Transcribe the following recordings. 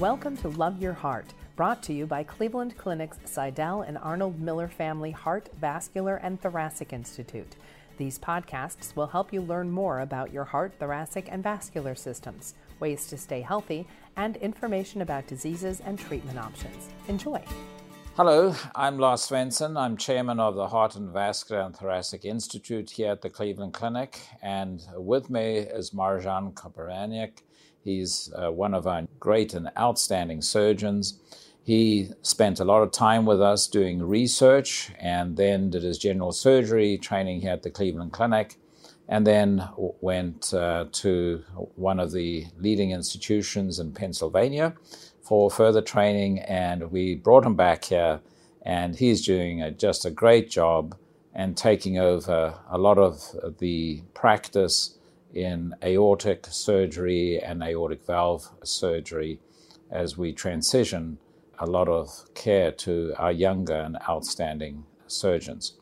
Welcome to Love Your Heart, brought to you by Cleveland Clinic's Sydell and Arnold Miller Family Heart, Vascular, and Thoracic Institute. These podcasts will help you learn more about your heart, thoracic, and vascular systems, ways to stay healthy, and information about diseases and treatment options. Enjoy. Hello, I'm Lars Svensson. I'm chairman of the Heart and Vascular and Thoracic Institute here at the Cleveland Clinic, and with me is Marjan Koprivanac. He's uh, one of our great and outstanding surgeons. He spent a lot of time with us doing research and then did his general surgery training here at the Cleveland Clinic, and then went uh, to one of the leading institutions in Pennsylvania for further training. And we brought him back here, and he's doing a, just a great job and taking over a lot of the practice in aortic surgery and aortic valve surgery as we transition a lot of care to our younger and outstanding surgeons.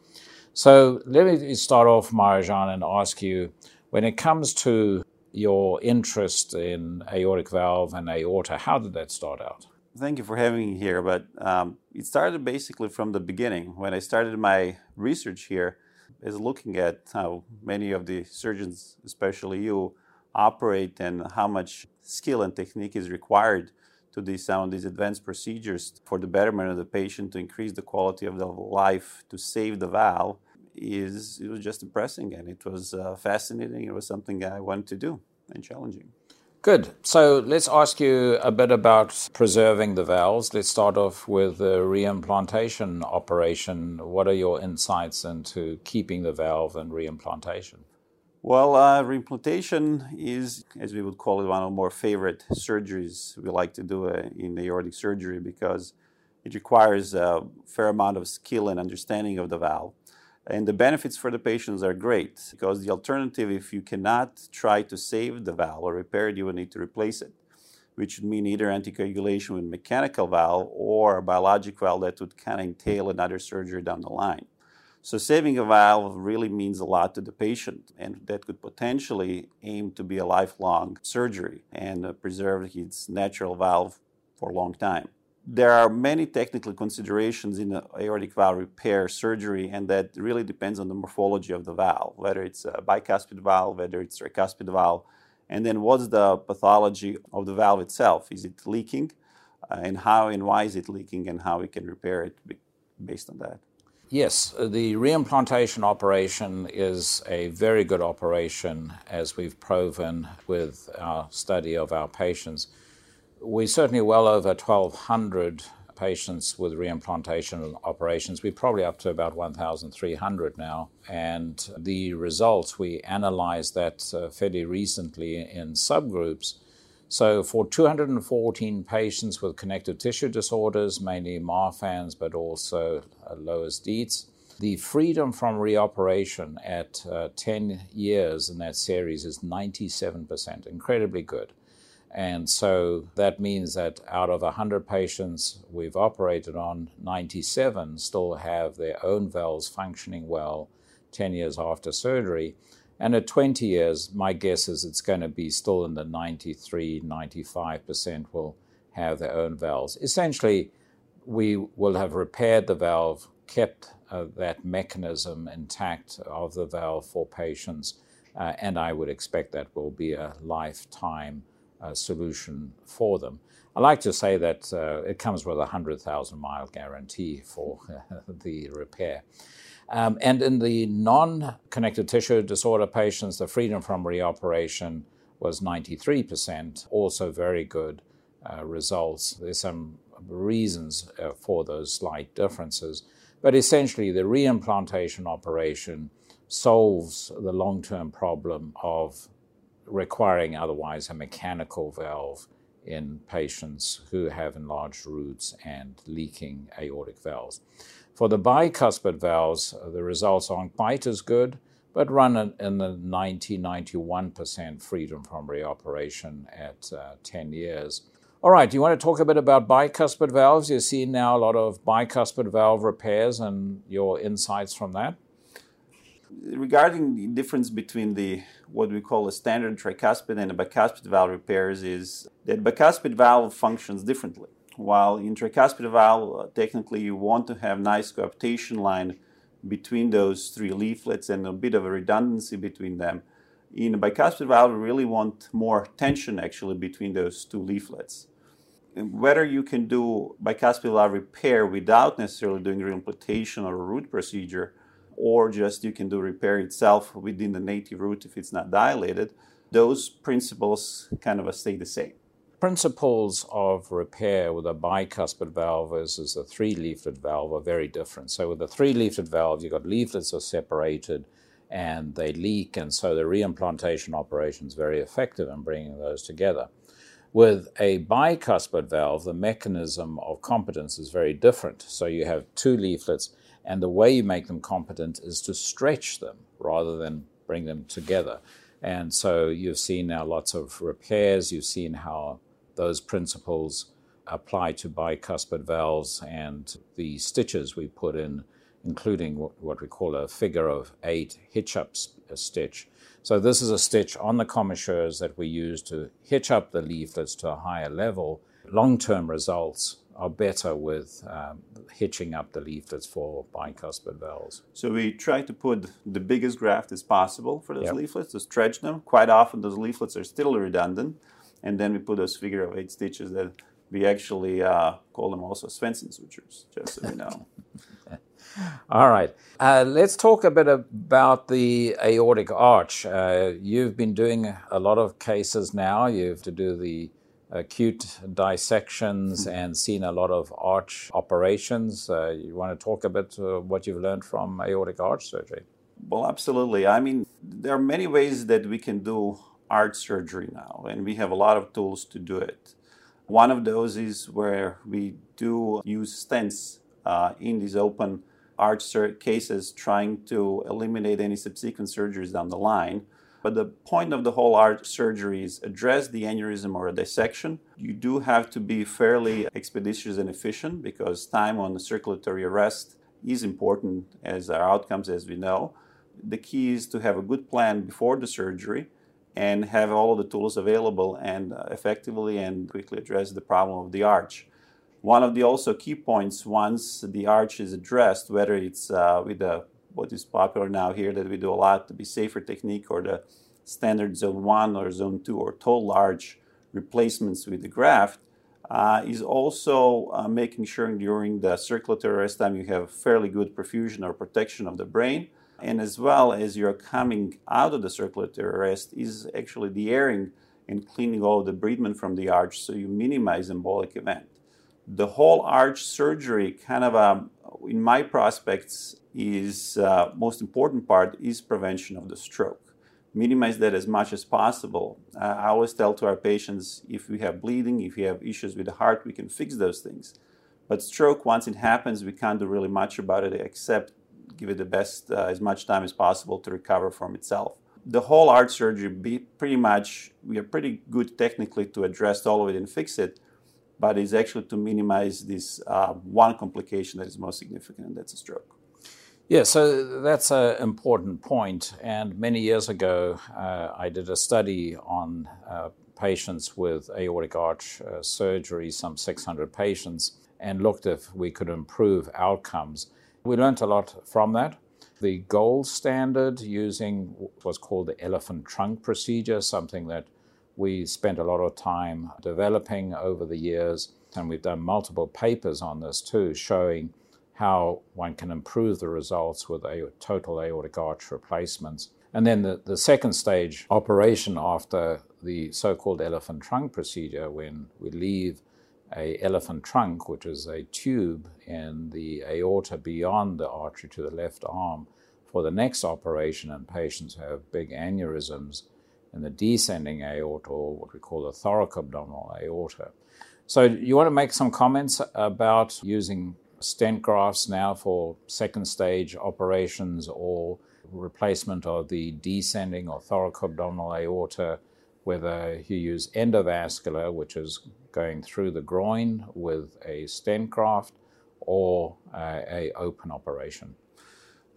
So let me start off, Marjan, and ask you when it comes to your interest in aortic valve and aorta, how did that start out? Thank you for having me here. But um, it started basically from the beginning. When I started my research here, is looking at how many of the surgeons, especially you, operate and how much skill and technique is required to do some of these advanced procedures for the betterment of the patient to increase the quality of the life to save the valve is it was just impressing and it was uh, fascinating. It was something i wanted to do and challenging Good. So let's ask you a bit about preserving the valves. Let's start off with the reimplantation operation. What are your insights into keeping the valve and reimplantation? Well, uh, reimplantation is, as we would call it, one of our favorite surgeries we like to do uh, in aortic surgery because it requires a fair amount of skill and understanding of the valve. And the benefits for the patients are great because the alternative, if you cannot try to save the valve or repair it, you will need to replace it, which would mean either anticoagulation with mechanical valve or a biologic valve that would kind of entail another surgery down the line. So saving a valve really means a lot to the patient, and that could potentially aim to be a lifelong surgery and preserve his natural valve for a long time there are many technical considerations in aortic valve repair surgery, and that really depends on the morphology of the valve, whether it's a bicuspid valve, whether it's a tricuspid valve, and then what's the pathology of the valve itself? Is it leaking, uh, and how and why is it leaking, and how we can repair it based on that. Yes, the reimplantation operation is a very good operation, as we've proven with our study of our patients we certainly well over 1,200 patients with reimplantation operations. We're probably up to about 1,300 now. And the results, we analyzed that uh, fairly recently in subgroups. So, for 214 patients with connective tissue disorders, mainly Marfan's, but also uh, Loeys-Dietz, the freedom from reoperation at uh, 10 years in that series is 97%, incredibly good. And so that means that out of 100 patients we've operated on, 97 still have their own valves functioning well 10 years after surgery. And at 20 years, my guess is it's going to be still in the 93, 95% will have their own valves. Essentially, we will have repaired the valve, kept uh, that mechanism intact of the valve for patients, uh, and I would expect that will be a lifetime uh, solution for them. I like to say that uh, it comes with a 100,000 mile guarantee for the repair. Um, and in the non connective tissue disorder patients, the freedom from reoperation was 93%, also very good uh, results. There's some reasons uh, for those slight differences. But essentially, the reimplantation operation solves the long term problem of requiring otherwise a mechanical valve in patients who have enlarged roots and leaking aortic valves. For the bicuspid valves, the results aren't quite as good, but run in the 90 91% freedom from reoperation at uh, 10 years. All right, do you want to talk a bit about bicuspid valves? You see now a lot of bicuspid valve repairs and your insights from that. Regarding the difference between the what we call a standard tricuspid and a bicuspid valve repairs is that bicuspid valve functions differently. While in tricuspid valve, uh, technically you want to have nice coaptation line between those three leaflets and a bit of a redundancy between them. In a bicuspid valve, we really want more tension actually between those two leaflets. whether you can do bicuspid valve repair without necessarily doing reimplantation or a root procedure, or just you can do repair itself within the native root if it's not dilated, those principles kind of uh, stay the same. Principles of repair with a bicuspid valve versus a three leaflet valve are very different. So, with a three leaflet valve, you've got leaflets that are separated and they leak, and so the reimplantation operation is very effective in bringing those together. With a bicuspid valve, the mechanism of competence is very different. So, you have two leaflets and the way you make them competent is to stretch them rather than bring them together. And so you've seen now lots of repairs, you've seen how those principles apply to bicuspid valves and the stitches we put in, including what we call a figure of eight hitch up stitch. So this is a stitch on the commissures that we use to hitch up the leaflets to a higher level. Long term results are better with um, hitching up the leaflets for bicuspid valves. So we try to put the biggest graft as possible for those yep. leaflets to stretch them. Quite often those leaflets are still redundant, and then we put those figure of eight stitches that we actually uh, call them also Svensson sutures, just so you know. All right. Uh, let's talk a bit about the aortic arch. Uh, you've been doing a lot of cases now. You have to do the acute dissections and seen a lot of arch operations. Uh, you want to talk a bit uh, what you've learned from aortic arch surgery? Well, absolutely. I mean, there are many ways that we can do arch surgery now, and we have a lot of tools to do it. One of those is where we do use stents uh, in these open arch cases, trying to eliminate any subsequent surgeries down the line. But the point of the whole arch surgery is address the aneurysm or a dissection. You do have to be fairly expeditious and efficient because time on the circulatory arrest is important as our outcomes, as we know. The key is to have a good plan before the surgery and have all of the tools available and uh, effectively and quickly address the problem of the arch. One of the also key points once the arch is addressed, whether it's uh, with a what is popular now here that we do a lot, to be safer technique or the standard zone 1 or zone 2 or total arch replacements with the graft, uh, is also uh, making sure during the circulatory arrest time you have fairly good perfusion or protection of the brain. And as well as you're coming out of the circulatory arrest, is actually the airing and cleaning all the debridement from the arch so you minimize embolic event. The whole arch surgery, kind of, um, in my prospects, is uh, most important part is prevention of the stroke. Minimize that as much as possible. Uh, I always tell to our patients if we have bleeding, if we have issues with the heart, we can fix those things. But stroke, once it happens, we can't do really much about it except give it the best, uh, as much time as possible to recover from itself. The whole arch surgery, be pretty much, we are pretty good technically to address all of it and fix it, but it's actually to minimize this uh, one complication that is most significant, and that's a stroke. Yeah, so that's an important point. And many years ago, uh, I did a study on uh, patients with aortic arch uh, surgery, some 600 patients, and looked if we could improve outcomes. We learned a lot from that. The gold standard using what's called the elephant trunk procedure, something that we spent a lot of time developing over the years, and we've done multiple papers on this too, showing how one can improve the results with a total aortic arch replacements. And then the, the second stage operation after the so-called elephant trunk procedure, when we leave a elephant trunk, which is a tube in the aorta beyond the artery to the left arm, for the next operation in patients who have big aneurysms in the descending aorta, or what we call the thoracoabdominal aorta. So, you want to make some comments about using stent grafts now for second stage operations or replacement of the descending or thoracoabdominal aorta, whether you use endovascular, which is going through the groin with a stent graft, or uh, a open operation.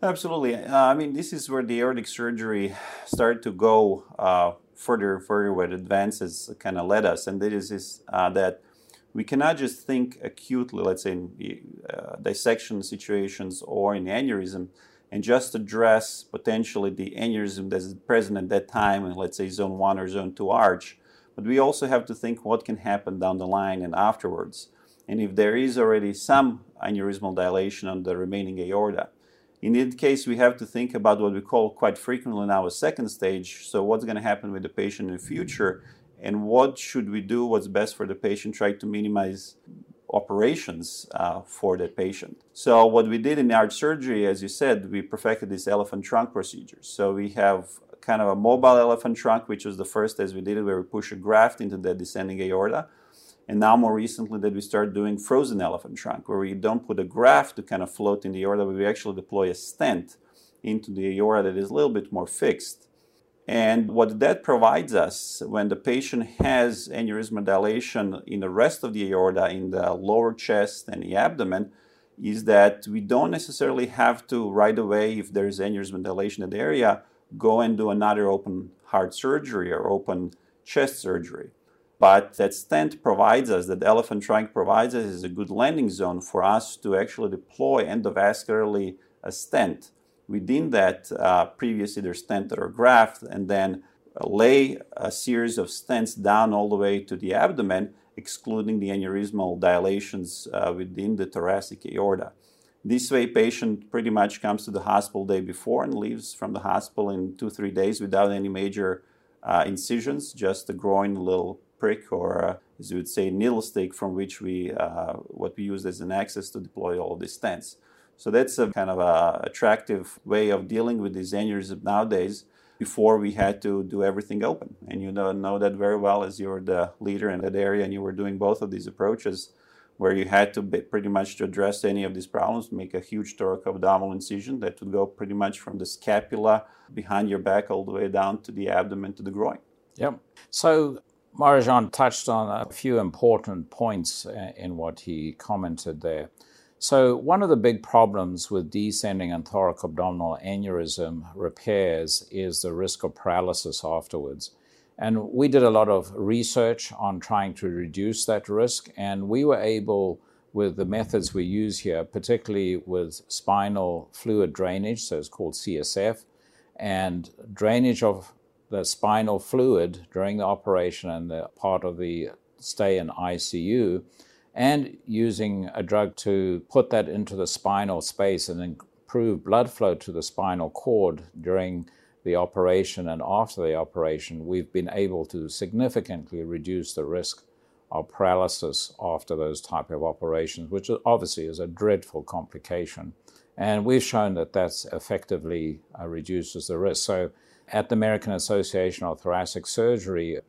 Absolutely. Uh, I mean, this is where the aortic surgery started to go uh, further and further where advances kind of led us. And that is, is uh, that we cannot just think acutely, let's say in uh, dissection situations or in aneurysm, and just address potentially the aneurysm that is present at that time in, let's say, zone 1 or zone 2 arch. But we also have to think what can happen down the line and afterwards. And if there is already some aneurysmal dilation on the remaining aorta, in that case, we have to think about what we call quite frequently now a second stage. So, what's going to happen with the patient in the future, and what should we do? What's best for the patient? Try to minimize operations uh, for that patient. So, what we did in arch surgery, as you said, we perfected this elephant trunk procedure. So, we have kind of a mobile elephant trunk, which was the first as we did it, where we push a graft into the descending aorta. And now, more recently, that we start doing frozen elephant trunk, where we don't put a graft to kind of float in the aorta, but we actually deploy a stent into the aorta that is a little bit more fixed. And what that provides us when the patient has aneurysmal dilation in the rest of the aorta, in the lower chest and the abdomen, is that we don't necessarily have to right away, if there's aneurysmal dilation in the area, go and do another open heart surgery or open chest surgery. But that stent provides us, that elephant trunk provides us, is a good landing zone for us to actually deploy endovascularly a stent. Within that, uh, previous either stent or graft, and then lay a series of stents down all the way to the abdomen, excluding the aneurysmal dilations uh, within the thoracic aorta. This way, patient pretty much comes to the hospital day before and leaves from the hospital in two three days without any major uh, incisions, just a groin, little prick or uh, as you would say needle stick from which we uh, what we use as an access to deploy all of these stents. So that's a kind of a attractive way of dealing with these aneurysms nowadays. Before we had to do everything open, and you know, know that very well as you're the leader in that area, and you were doing both of these approaches, where you had to pretty much to address any of these problems, make a huge thoracoabdominal incision that would go pretty much from the scapula behind your back all the way down to the abdomen to the groin. Yeah. So Marijan touched on a few important points in what he commented there. So, one of the big problems with descending and thoracoabdominal aneurysm repairs is the risk of paralysis afterwards. And we did a lot of research on trying to reduce that risk, and we were able, with the methods we use here, particularly with spinal fluid drainage, so it's called CSF, and drainage of the spinal fluid during the operation and the part of the stay in ICU, and using a drug to put that into the spinal space and improve blood flow to the spinal cord during the operation and after the operation, we've been able to significantly reduce the risk of paralysis after those type of operations, which obviously is a dreadful complication. And we've shown that that effectively uh, reduces the risk. So at the American Association of Thoracic Surgery,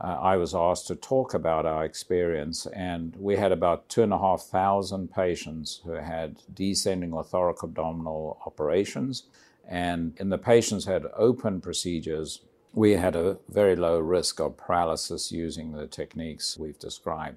uh, I was asked to talk about our experience, and we had about two and a half thousand patients who had descending or thoracoabdominal operations. And in the patients who had open procedures, we had a very low risk of paralysis using the techniques we've described.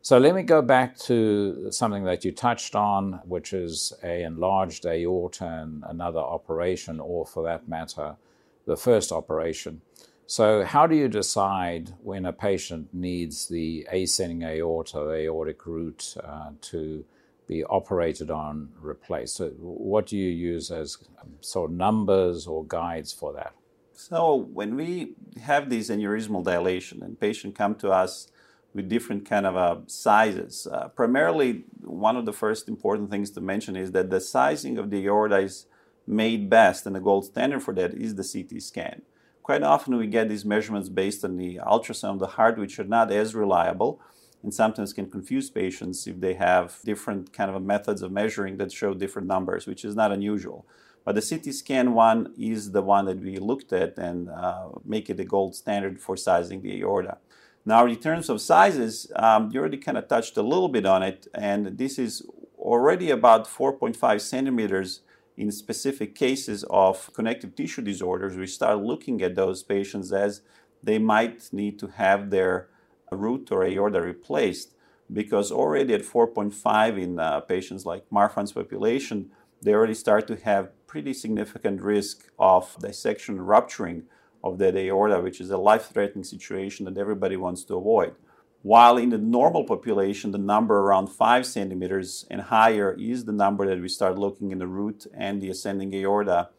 So let me go back to something that you touched on, which is a enlarged aorta and another operation, or for that matter, the first operation. So, how do you decide when a patient needs the ascending aorta, aortic root, uh, to be operated on, replaced? So what do you use as um, sort of numbers or guides for that? So, when we have these aneurysmal dilation and patients come to us with different kind of uh, sizes, uh, primarily one of the first important things to mention is that the sizing of the aorta is made best, and the gold standard for that is the CT scan. Quite often we get these measurements based on the ultrasound of the heart, which are not as reliable and sometimes can confuse patients if they have different kind of methods of measuring that show different numbers, which is not unusual. But the CT scan one is the one that we looked at and uh, make it the gold standard for sizing the aorta. Now, in terms of sizes, um, you already kind of touched a little bit on it, and this is already about 4.5 centimeters in specific cases of connective tissue disorders, we start looking at those patients as they might need to have their root or aorta replaced because already at 4.5 in uh, patients like Marfan's population, they already start to have pretty significant risk of dissection rupturing of that aorta, which is a life threatening situation that everybody wants to avoid. While in the normal population, the number around 5 centimeters and higher is the number that we start looking in the root and the ascending aorta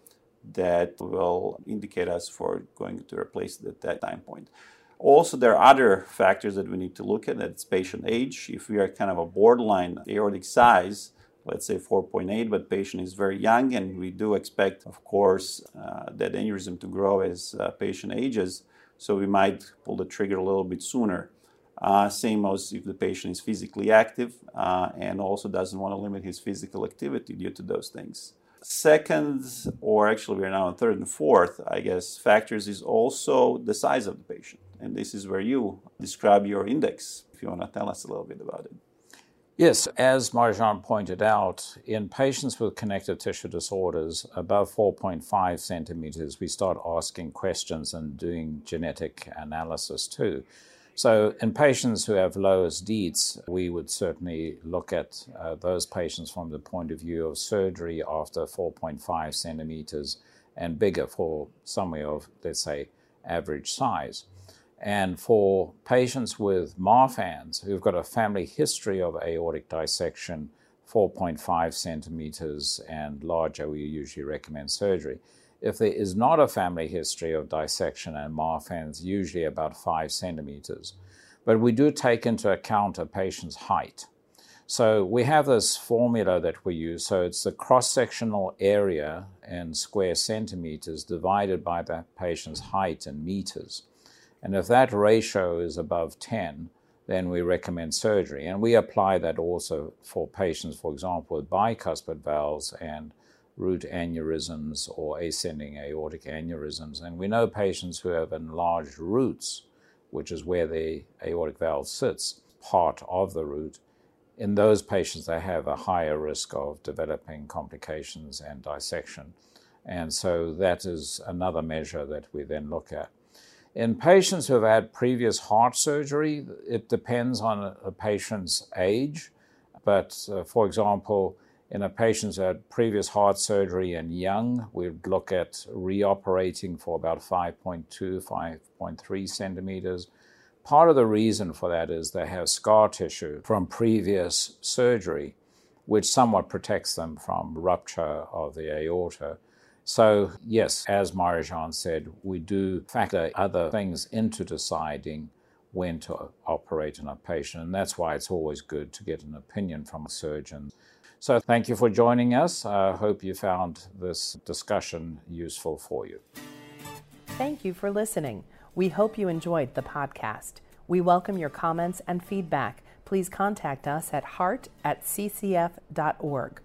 that will indicate us for going to replace it at that time point. Also, there are other factors that we need to look at. That's patient age. If we are kind of a borderline aortic size, let's say 4.8, but patient is very young, and we do expect, of course, uh, that aneurysm to grow as uh, patient ages. So we might pull the trigger a little bit sooner. Uh, same as if the patient is physically active uh, and also doesn't want to limit his physical activity due to those things. Second, or actually we are now on third and fourth, I guess, factors is also the size of the patient. And this is where you describe your index, if you want to tell us a little bit about it. Yes, as Marjan pointed out, in patients with connective tissue disorders above 4.5 centimeters, we start asking questions and doing genetic analysis too. So, in patients who have Loeys Dietz, we would certainly look at uh, those patients from the point of view of surgery after 4.5 centimeters and bigger for somewhere of, let's say, average size. And for patients with Marfan's who've got a family history of aortic dissection, 4.5 centimeters and larger, we usually recommend surgery. If there is not a family history of dissection and Marfan's, usually about 5 centimeters. But we do take into account a patient's height. So we have this formula that we use. So it's the cross sectional area in square centimeters divided by the patient's height in meters. And if that ratio is above 10, then we recommend surgery. And we apply that also for patients, for example, with bicuspid valves and root aneurysms or ascending aortic aneurysms. And we know patients who have enlarged roots, which is where the aortic valve sits, part of the root. In those patients, they have a higher risk of developing complications and dissection. And so that is another measure that we then look at. In patients who have had previous heart surgery, it depends on a patient's age. But uh, for example, in a patient who had previous heart surgery and young, we'd look at reoperating for about 5.2, 5.3 centimeters. Part of the reason for that is they have scar tissue from previous surgery, which somewhat protects them from rupture of the aorta. So, yes, as Marjan said, we do factor other things into deciding when to operate on a patient, and that's why it's always good to get an opinion from a surgeon. So, thank you for joining us. I hope you found this discussion useful for you. Thank you for listening. We hope you enjoyed the podcast. We welcome your comments and feedback. Please contact us at heart at ccf.org.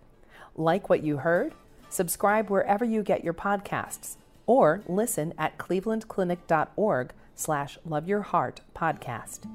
Like what you heard? Subscribe wherever you get your podcasts or listen at clevelandclinic.org slash loveyourheart podcast.